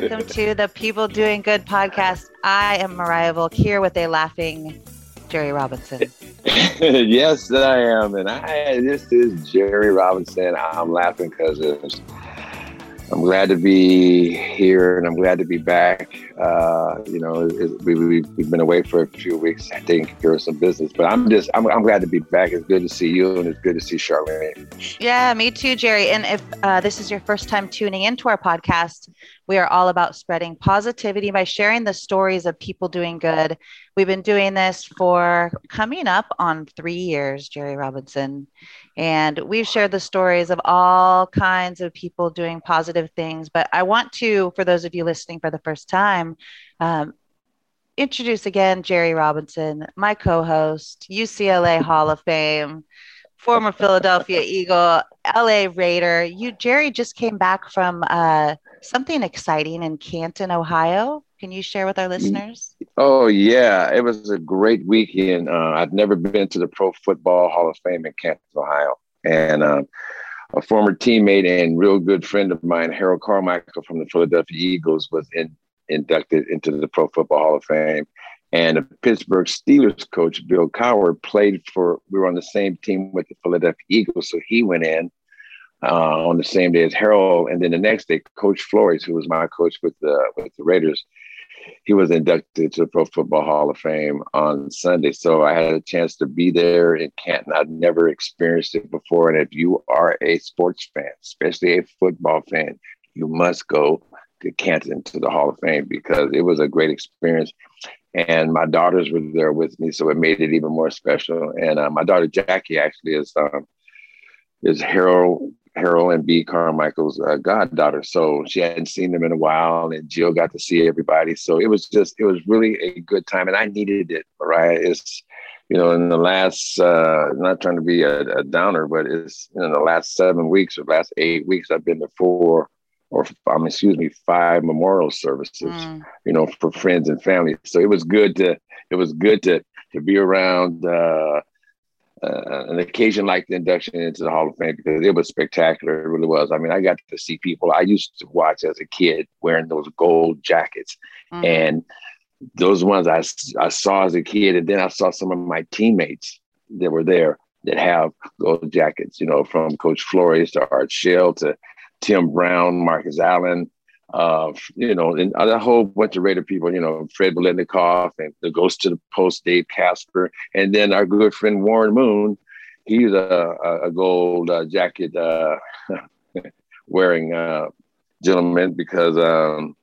Welcome to the People Doing Good podcast. I am Mariah Volk here with a laughing Jerry Robinson. yes, I am. And I this is Jerry Robinson. I'm laughing because I'm glad to be here and I'm glad to be back. Uh, you know, it, we, we, have been away for a few weeks taking care of some business, but I'm just, I'm, I'm glad to be back. It's good to see you and it's good to see Charlene. Yeah, me too, Jerry. And if uh, this is your first time tuning into our podcast, we are all about spreading positivity by sharing the stories of people doing good. We've been doing this for coming up on three years, Jerry Robinson. And we've shared the stories of all kinds of people doing positive things. But I want to, for those of you listening for the first time, um, introduce again Jerry Robinson, my co host, UCLA Hall of Fame, former Philadelphia Eagle, LA Raider. You, Jerry, just came back from uh, something exciting in Canton, Ohio. Can you share with our listeners? Oh yeah, it was a great weekend. Uh, I've never been to the Pro Football Hall of Fame in Canton, Ohio, and um, a former teammate and real good friend of mine, Harold Carmichael from the Philadelphia Eagles, was in, inducted into the Pro Football Hall of Fame. And the Pittsburgh Steelers coach, Bill Cowher, played for, we were on the same team with the Philadelphia Eagles. So he went in uh, on the same day as Harold. And then the next day, Coach Flores, who was my coach with the, with the Raiders, he was inducted to the Pro Football Hall of Fame on Sunday. So I had a chance to be there in Canton. I'd never experienced it before. And if you are a sports fan, especially a football fan, you must go to Canton to the Hall of Fame because it was a great experience. And my daughters were there with me, so it made it even more special. And uh, my daughter Jackie actually is um, is Harold Harold and B. Carmichael's uh, goddaughter. So she hadn't seen them in a while, and Jill got to see everybody. So it was just, it was really a good time, and I needed it. Mariah is, you know, in the last, uh, not trying to be a, a downer, but it's in the last seven weeks or last eight weeks, I've been to four or um, excuse me, five memorial services, mm. you know, for friends and family. So it was good to, it was good to to be around. Uh, uh, an occasion like the induction into the Hall of Fame because it was spectacular. It really was. I mean, I got to see people I used to watch as a kid wearing those gold jackets, mm-hmm. and those ones I, I saw as a kid, and then I saw some of my teammates that were there that have gold jackets. You know, from Coach Flores to Art Shell to Tim Brown, Marcus Allen, uh, you know, and a whole bunch of Raider people, you know, Fred Biletnikoff and the Ghost to the Post, Dave Casper, and then our good friend Warren Moon. He's a, a gold uh, jacket uh, wearing uh, gentleman because um,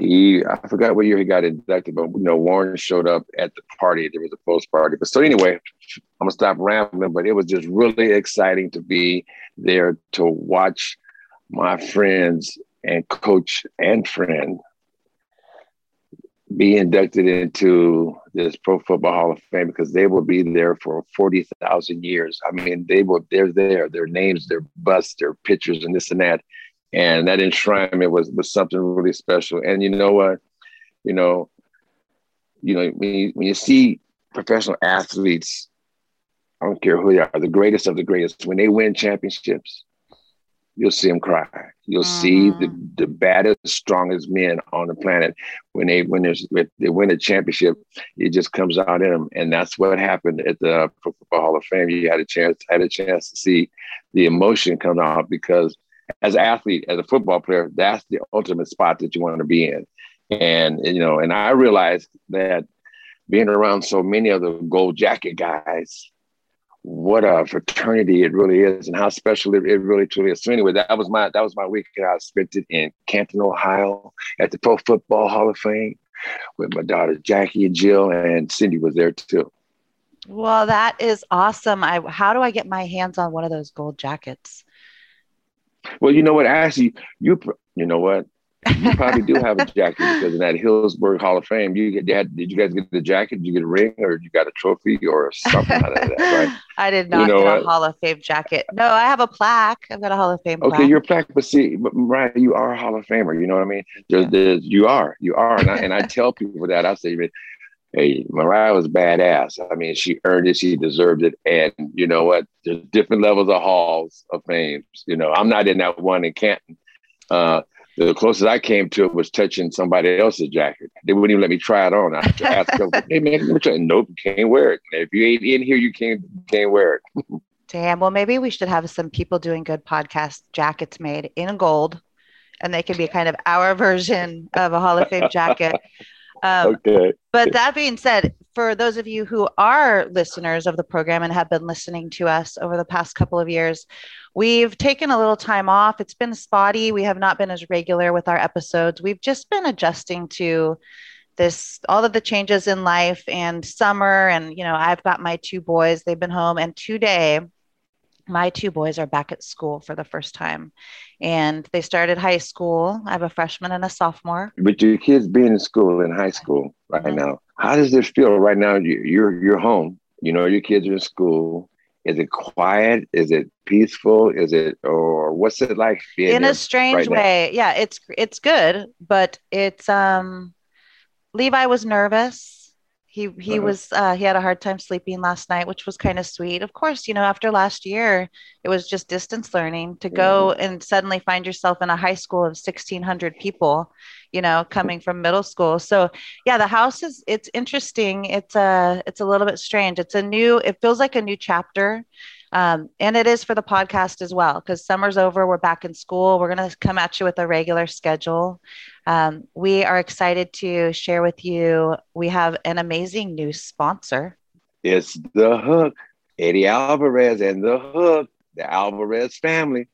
he, I forgot what year he got inducted, but you know, Warren showed up at the party. There was a post party. But so anyway, I'm gonna stop rambling, but it was just really exciting to be there to watch my friends and coach and friend be inducted into this Pro Football Hall of Fame because they will be there for 40,000 years. I mean, they will, they're there, their names, their busts, their pictures, and this and that. And that enshrinement was, was something really special. And you know what? You know, you know, when you, when you see professional athletes, I don't care who they are, the greatest of the greatest, when they win championships, you'll see them cry. You'll mm-hmm. see the, mm-hmm. the baddest, strongest men on the planet when they when there's they win a championship, it just comes out in them, and that's what happened at the Football Hall of Fame. You had a chance had a chance to see the emotion come out because as an athlete, as a football player, that's the ultimate spot that you want to be in, and you know, and I realized that being around so many of the gold jacket guys what a fraternity it really is and how special it, it, really truly is. So anyway, that was my that was my weekend. I spent it in Canton, Ohio, at the Pro Football Hall of Fame with my daughter Jackie and Jill, and Cindy was there too. Well, that is awesome. I how do I get my hands on one of those gold jackets? Well, you know what? Actually, you you know what? You probably do have a jacket because in that Hillsborough Hall of Fame, you get had, did you guys get the jacket? Did you get a ring or you got a trophy or something out of that, right? I did not you know get what? a Hall of Fame jacket. No, I have a plaque. I've got a Hall of Fame okay, plaque. you're a plaque, but see, but Mariah, you are a Hall of Famer. You know what I mean? There's, there's, you are, you are. And I, and I tell people that I say, hey, Mariah was badass. I mean, she earned it, she deserved it. And you know what? There's different levels of halls of fame. You know, I'm not in that one in Canton. Uh, The closest I came to it was touching somebody else's jacket. They wouldn't even let me try it on. I asked them, "Hey man, let me try." Nope, you can't wear it. If you ain't in here, you can't can't wear it. Damn. Well, maybe we should have some people doing good podcast jackets made in gold, and they can be kind of our version of a Hall of Fame jacket. Um, okay. But that being said, for those of you who are listeners of the program and have been listening to us over the past couple of years, we've taken a little time off. It's been spotty. We have not been as regular with our episodes. We've just been adjusting to this all of the changes in life and summer and you know i've got my two boys they've been home and today my two boys are back at school for the first time and they started high school i have a freshman and a sophomore but your kids being in school in high school right mm-hmm. now how does this feel right now? You're you're home. You know your kids are in school. Is it quiet? Is it peaceful? Is it or what's it like in a strange right way now? yeah it's it's good but it's um levi was nervous he he uh-huh. was uh, he had a hard time sleeping last night, which was kind of sweet. Of course, you know, after last year, it was just distance learning to go mm-hmm. and suddenly find yourself in a high school of 1600 people, you know, coming from middle school. So, yeah, the house is it's interesting. It's a it's a little bit strange. It's a new it feels like a new chapter. Um, and it is for the podcast as well, because summer's over. We're back in school. We're going to come at you with a regular schedule. Um, we are excited to share with you. We have an amazing new sponsor. It's The Hook, Eddie Alvarez and The Hook, the Alvarez family.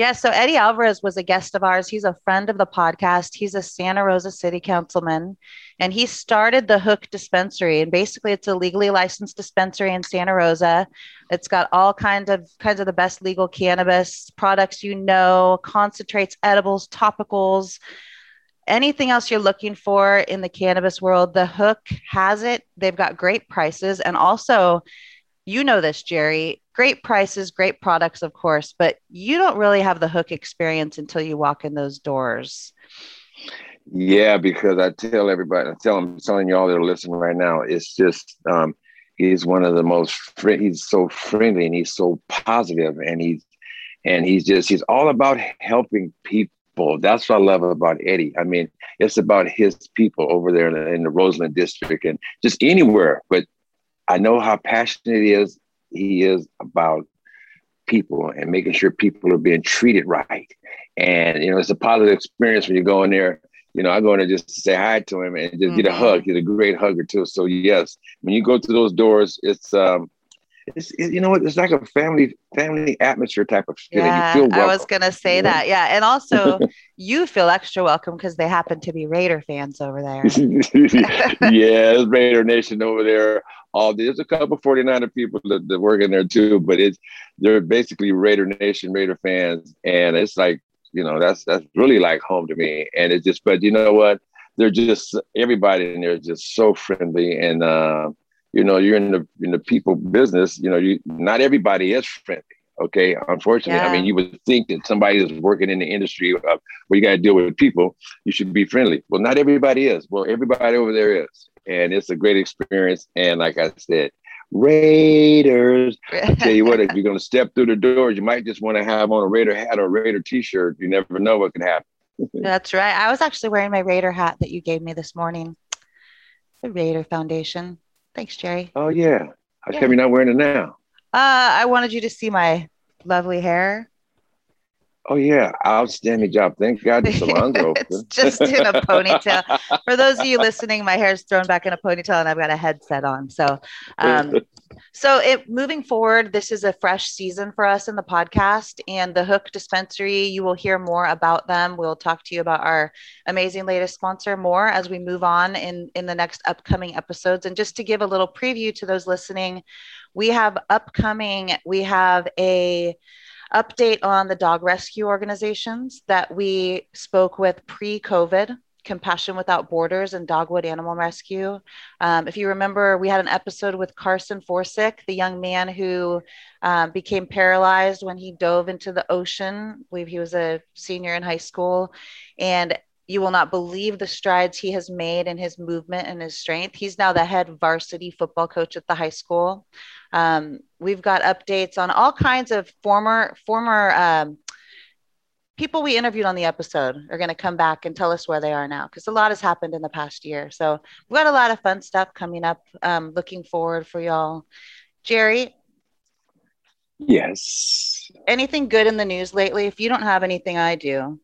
Yeah, so Eddie Alvarez was a guest of ours. He's a friend of the podcast. He's a Santa Rosa city councilman, and he started the Hook Dispensary. And basically, it's a legally licensed dispensary in Santa Rosa. It's got all kinds of kinds of the best legal cannabis products you know, concentrates, edibles, topicals, anything else you're looking for in the cannabis world. The Hook has it. They've got great prices, and also, you know this, Jerry great prices, great products, of course, but you don't really have the hook experience until you walk in those doors. Yeah, because I tell everybody, I tell them, telling y'all that are listening right now, it's just um, he's one of the most fr- he's so friendly and he's so positive and he's and he's just he's all about helping people. That's what I love about Eddie. I mean, it's about his people over there in the, in the Roseland district and just anywhere. But I know how passionate he is he is about people and making sure people are being treated right. And you know, it's a positive experience when you go in there. You know, I go in there just to say hi to him and just mm-hmm. get a mm-hmm. hug. He's a great hugger too. So yes, when you go through those doors, it's um, it's it, you know it's like a family family atmosphere type of feeling. Yeah, I was gonna say you know? that. Yeah, and also you feel extra welcome because they happen to be Raider fans over there. yeah, it's Raider Nation over there. All there's a couple 49er people that, that work in there too, but it's they're basically Raider Nation, Raider fans, and it's like you know that's that's really like home to me. And it's just, but you know what? They're just everybody in there is just so friendly and. Uh, you know you're in the in the people business you know you not everybody is friendly okay unfortunately yeah. i mean you would think that somebody that's working in the industry of where you got to deal with people you should be friendly well not everybody is well everybody over there is and it's a great experience and like i said raiders I tell you what if you're going to step through the doors you might just want to have on a raider hat or a raider t-shirt you never know what can happen that's right i was actually wearing my raider hat that you gave me this morning the raider foundation Thanks, Jerry. Oh yeah. How yeah. come you're not wearing it now? Uh, I wanted you to see my lovely hair. Oh yeah, outstanding job. Thank God the salon's open. it's just in a ponytail. For those of you listening, my hair is thrown back in a ponytail and I've got a headset on. So um, so it moving forward, this is a fresh season for us in the podcast and the Hook Dispensary. You will hear more about them. We'll talk to you about our amazing latest sponsor more as we move on in in the next upcoming episodes. And just to give a little preview to those listening, we have upcoming. We have a update on the dog rescue organizations that we spoke with pre-COVID. Compassion Without Borders and Dogwood Animal Rescue. Um, if you remember, we had an episode with Carson Forsick, the young man who um, became paralyzed when he dove into the ocean. I believe he was a senior in high school. And you will not believe the strides he has made in his movement and his strength. He's now the head varsity football coach at the high school. Um, we've got updates on all kinds of former former um, people we interviewed on the episode are going to come back and tell us where they are now because a lot has happened in the past year. So we've got a lot of fun stuff coming up. Um, looking forward for y'all. Jerry. Yes. Anything good in the news lately? If you don't have anything, I do.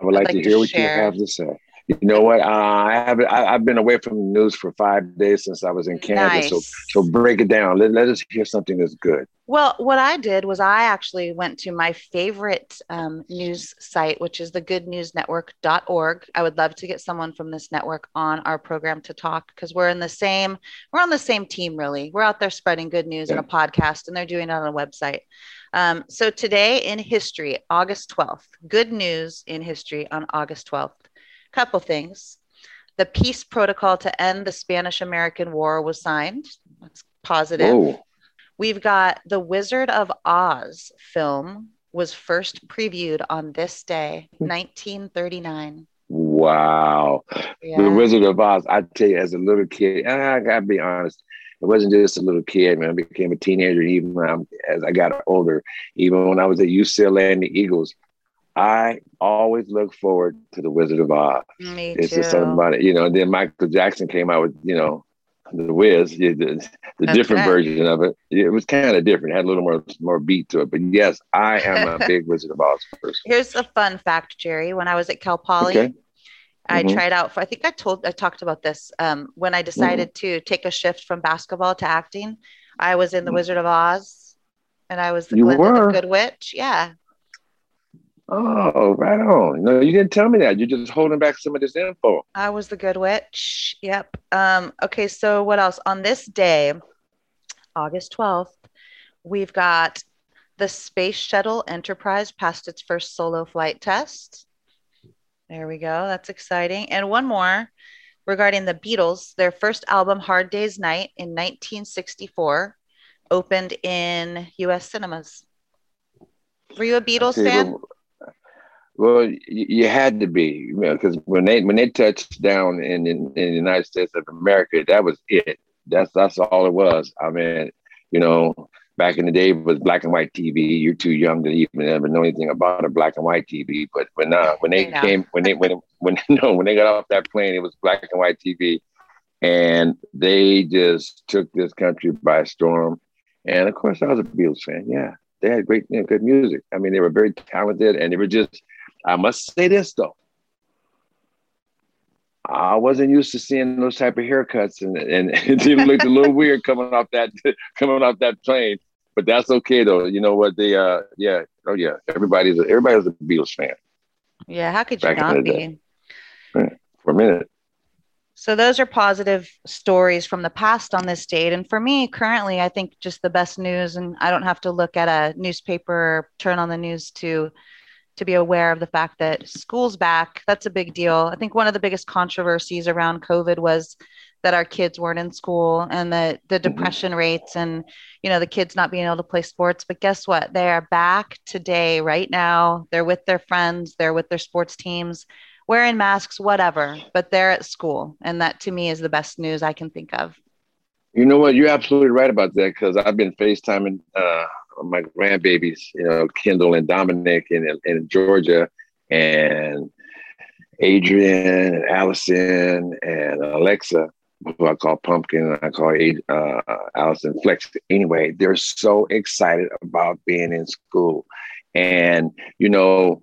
I would like, like to hear to what you have to say. You know what? Uh, I have I, have been away from the news for five days since I was in Canton. Nice. So so break it down. Let, let us hear something that's good. Well, what I did was I actually went to my favorite um, news site, which is the goodnewsnetwork.org. I would love to get someone from this network on our program to talk because we're in the same we're on the same team really. We're out there spreading good news yeah. in a podcast, and they're doing it on a website. Um, so today in history, August 12th, good news in history on August 12th couple things. The peace protocol to end the Spanish American War was signed. That's positive. Whoa. We've got the Wizard of Oz film was first previewed on this day, hmm. 1939. Wow. Yeah. The Wizard of Oz, I tell you, as a little kid, I gotta be honest, it wasn't just a little kid, man. I became a teenager even as I got older. Even when I was at UCLA and the Eagles, I always look forward to the Wizard of Oz. Me it's too. just somebody, you know. And then Michael Jackson came out with, you know, the Wiz, the, the different right. version of it. It was kind of different, had a little more more beat to it. But yes, I am a big Wizard of Oz person. Here's a fun fact, Jerry. When I was at Cal Poly, okay. I mm-hmm. tried out for. I think I told I talked about this um, when I decided mm-hmm. to take a shift from basketball to acting. I was in the mm-hmm. Wizard of Oz, and I was the, Glinda, the Good Witch. Yeah. Oh, right on. No, you didn't tell me that. You're just holding back some of this info. I was the good witch. Yep. Um, okay, so what else? On this day, August 12th, we've got the Space Shuttle Enterprise passed its first solo flight test. There we go. That's exciting. And one more regarding the Beatles. Their first album, Hard Day's Night, in 1964, opened in US cinemas. Were you a Beatles fan? Well, you, had to be, because you know, when they when they touched down in, in, in the United States of America, that was it. That's that's all it was. I mean, you know, back in the day it was black and white TV. You're too young to even ever know anything about a black and white TV. But when uh, when they came when they when when no when they got off that plane, it was black and white TV, and they just took this country by storm. And of course, I was a Beatles fan. Yeah, they had great, you know, good music. I mean, they were very talented, and they were just I must say this though. I wasn't used to seeing those type of haircuts, and and it looked a little weird coming off that coming off that plane. But that's okay though. You know what? They uh yeah oh yeah everybody's a, everybody's a Beatles fan. Yeah, how could you not be? For a minute. So those are positive stories from the past on this date. And for me, currently, I think just the best news, and I don't have to look at a newspaper or turn on the news to to be aware of the fact that school's back. That's a big deal. I think one of the biggest controversies around COVID was that our kids weren't in school and the the mm-hmm. depression rates and you know the kids not being able to play sports. But guess what? They are back today right now. They're with their friends. They're with their sports teams wearing masks whatever. But they're at school. And that to me is the best news i can think of. You know what? You're absolutely right about that because i've been facetiming uh, my grandbabies, you know, Kendall and Dominic in, in Georgia, and Adrian and Allison and Alexa, who I call Pumpkin, and I call uh, Allison Flex. Anyway, they're so excited about being in school. And, you know,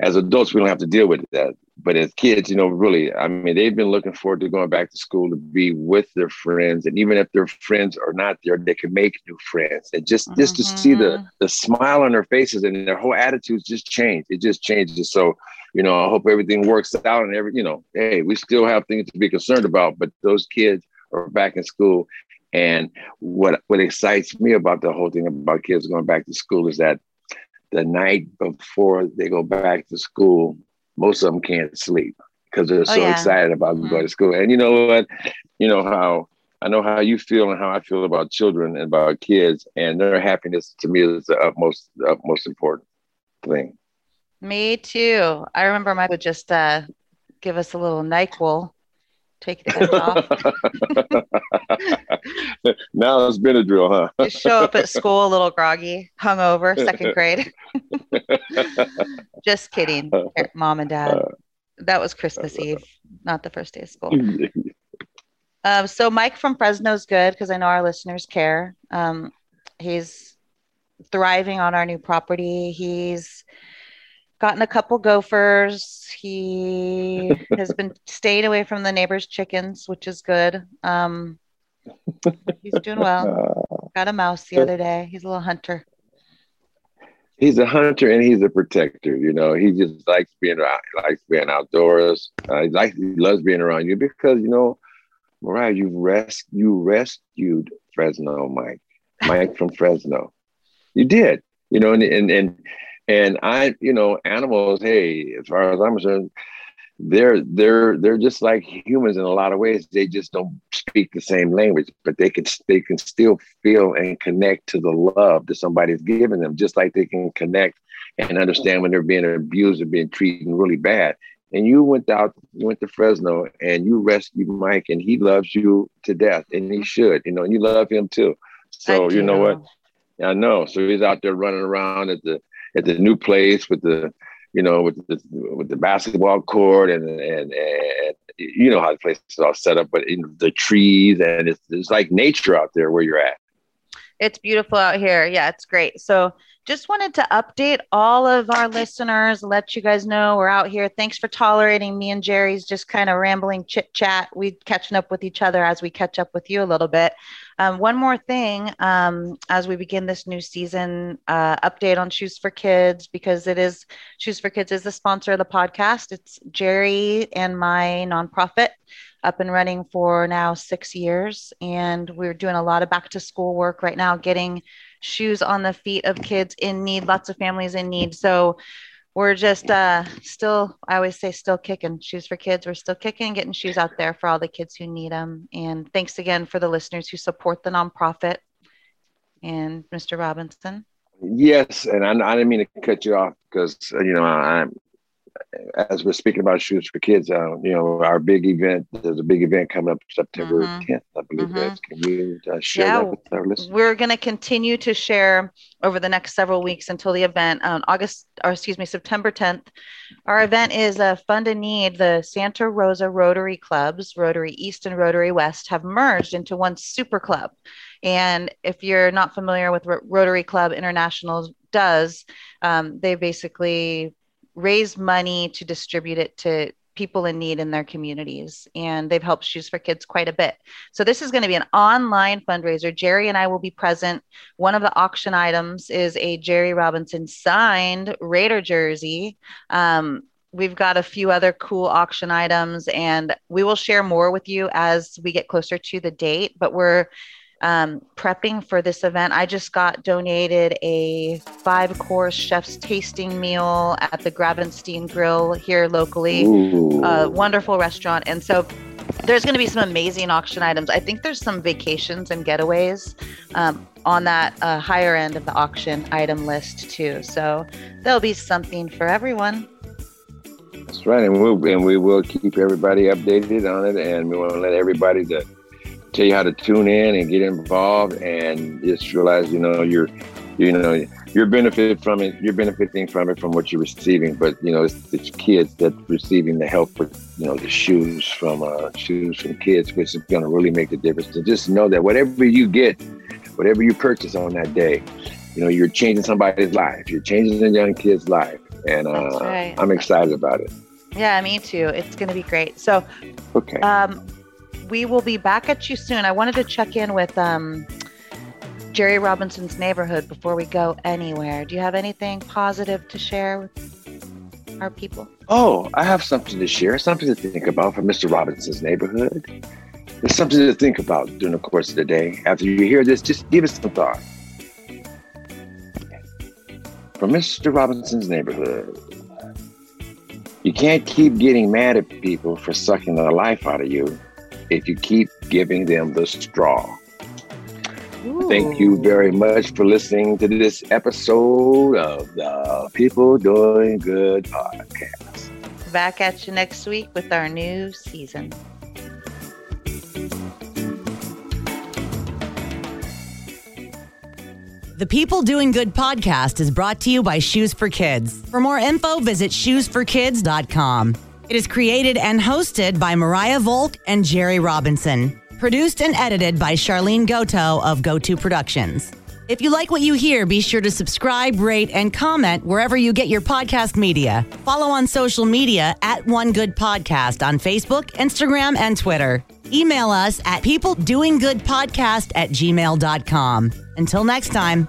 as adults, we don't have to deal with that but as kids, you know, really, I mean, they've been looking forward to going back to school to be with their friends, and even if their friends are not there, they can make new friends, and just mm-hmm. just to see the mm-hmm. the smile on their faces and their whole attitudes just change. It just changes. So, you know, I hope everything works out, and every, you know, hey, we still have things to be concerned about, but those kids are back in school, and what what excites me about the whole thing about kids going back to school is that the night before they go back to school most of them can't sleep because they're oh, so yeah. excited about mm-hmm. going to school. And you know what? You know how I know how you feel and how I feel about children and about kids, and their happiness to me is the utmost, the utmost important thing. Me too. I remember Mike would just uh, give us a little Nyquil take the off. now it's Benadryl, huh? Just show up at school a little groggy, hungover, second grade. Just kidding, mom and dad. That was Christmas Eve, not the first day of school. Um, so Mike from Fresno's good because I know our listeners care. Um, he's thriving on our new property. He's gotten a couple gophers. He has been staying away from the neighbor's chickens, which is good. Um, he's doing well. Got a mouse the other day. He's a little hunter. He's a hunter and he's a protector. You know, he just likes being around, likes being outdoors. Uh, he likes, he loves being around you because you know, Mariah, you rest, you rescued Fresno, Mike, Mike from Fresno. You did, you know, and and and and I, you know, animals. Hey, as far as I'm concerned, they're they're they're just like humans in a lot of ways. They just don't speak the same language, but they can they can still feel and connect to the love that somebody's giving them, just like they can connect and understand when they're being abused or being treated really bad. And you went out, you went to Fresno, and you rescued Mike, and he loves you to death, and he should, you know, and you love him too. So you know what? I know. So he's out there running around at the at the new place with the you know with the with the basketball court and and, and you know how the place is all set up, but in the trees and it's it's like nature out there where you're at. It's beautiful out here. Yeah, it's great. So just wanted to update all of our listeners, let you guys know we're out here. Thanks for tolerating me and Jerry's just kind of rambling chit chat. We catching up with each other as we catch up with you a little bit. Um, one more thing um, as we begin this new season, uh, update on Shoes for Kids because it is Shoes for Kids is the sponsor of the podcast. It's Jerry and my nonprofit up and running for now six years. And we're doing a lot of back to school work right now, getting shoes on the feet of kids in need, lots of families in need. So we're just uh, still, I always say, still kicking shoes for kids. We're still kicking, getting shoes out there for all the kids who need them. And thanks again for the listeners who support the nonprofit. And Mr. Robinson. Yes, and I, I didn't mean to cut you off because you know I'm as we're speaking about shoes for kids, uh, you know, our big event, there's a big event coming up September mm-hmm. 10th, I believe mm-hmm. Can you uh, share yeah, that with our listeners? We're going to continue to share over the next several weeks until the event on August, or excuse me, September 10th. Our event is a Fund a Need. The Santa Rosa Rotary Clubs, Rotary East and Rotary West, have merged into one super club. And if you're not familiar with what Rotary Club International does, um, they basically raise money to distribute it to people in need in their communities and they've helped shoes for kids quite a bit. So this is going to be an online fundraiser. Jerry and i will be present. One of the auction items is a jerry robinson signed raider jersey. Um, we've got a few other cool auction items and we will share more with you as we get closer to the date but we're um, prepping for this event, I just got donated a five course chef's tasting meal at the Gravenstein Grill here locally, Ooh. a wonderful restaurant. And so there's going to be some amazing auction items. I think there's some vacations and getaways um, on that uh, higher end of the auction item list too. So there'll be something for everyone. That's right, and we'll and we will keep everybody updated on it, and we want to let everybody that tell you how to tune in and get involved and just realize you know you're you know you're benefit from it you're benefiting from it from what you're receiving. But you know it's, it's kids that receiving the help with you know the shoes from uh, shoes from kids which is going to really make the difference. And just know that whatever you get whatever you purchase on that day you know you're changing somebody's life. You're changing a young kid's life. And uh, right. i'm excited about it. Yeah me too. It's going to be great. So okay. um we will be back at you soon. I wanted to check in with um, Jerry Robinson's neighborhood before we go anywhere. Do you have anything positive to share with our people? Oh, I have something to share, something to think about for Mr. Robinson's neighborhood. There's something to think about during the course of the day. After you hear this, just give it some thought. For Mr. Robinson's neighborhood, you can't keep getting mad at people for sucking the life out of you if you keep giving them the straw. Ooh. Thank you very much for listening to this episode of the People Doing Good podcast. Back at you next week with our new season. The People Doing Good podcast is brought to you by Shoes for Kids. For more info, visit shoesforkids.com. It is created and hosted by Mariah Volk and Jerry Robinson. Produced and edited by Charlene Goto of GoTo Productions. If you like what you hear, be sure to subscribe, rate, and comment wherever you get your podcast media. Follow on social media at One Good Podcast on Facebook, Instagram, and Twitter. Email us at peopledoinggoodpodcast at gmail.com. Until next time.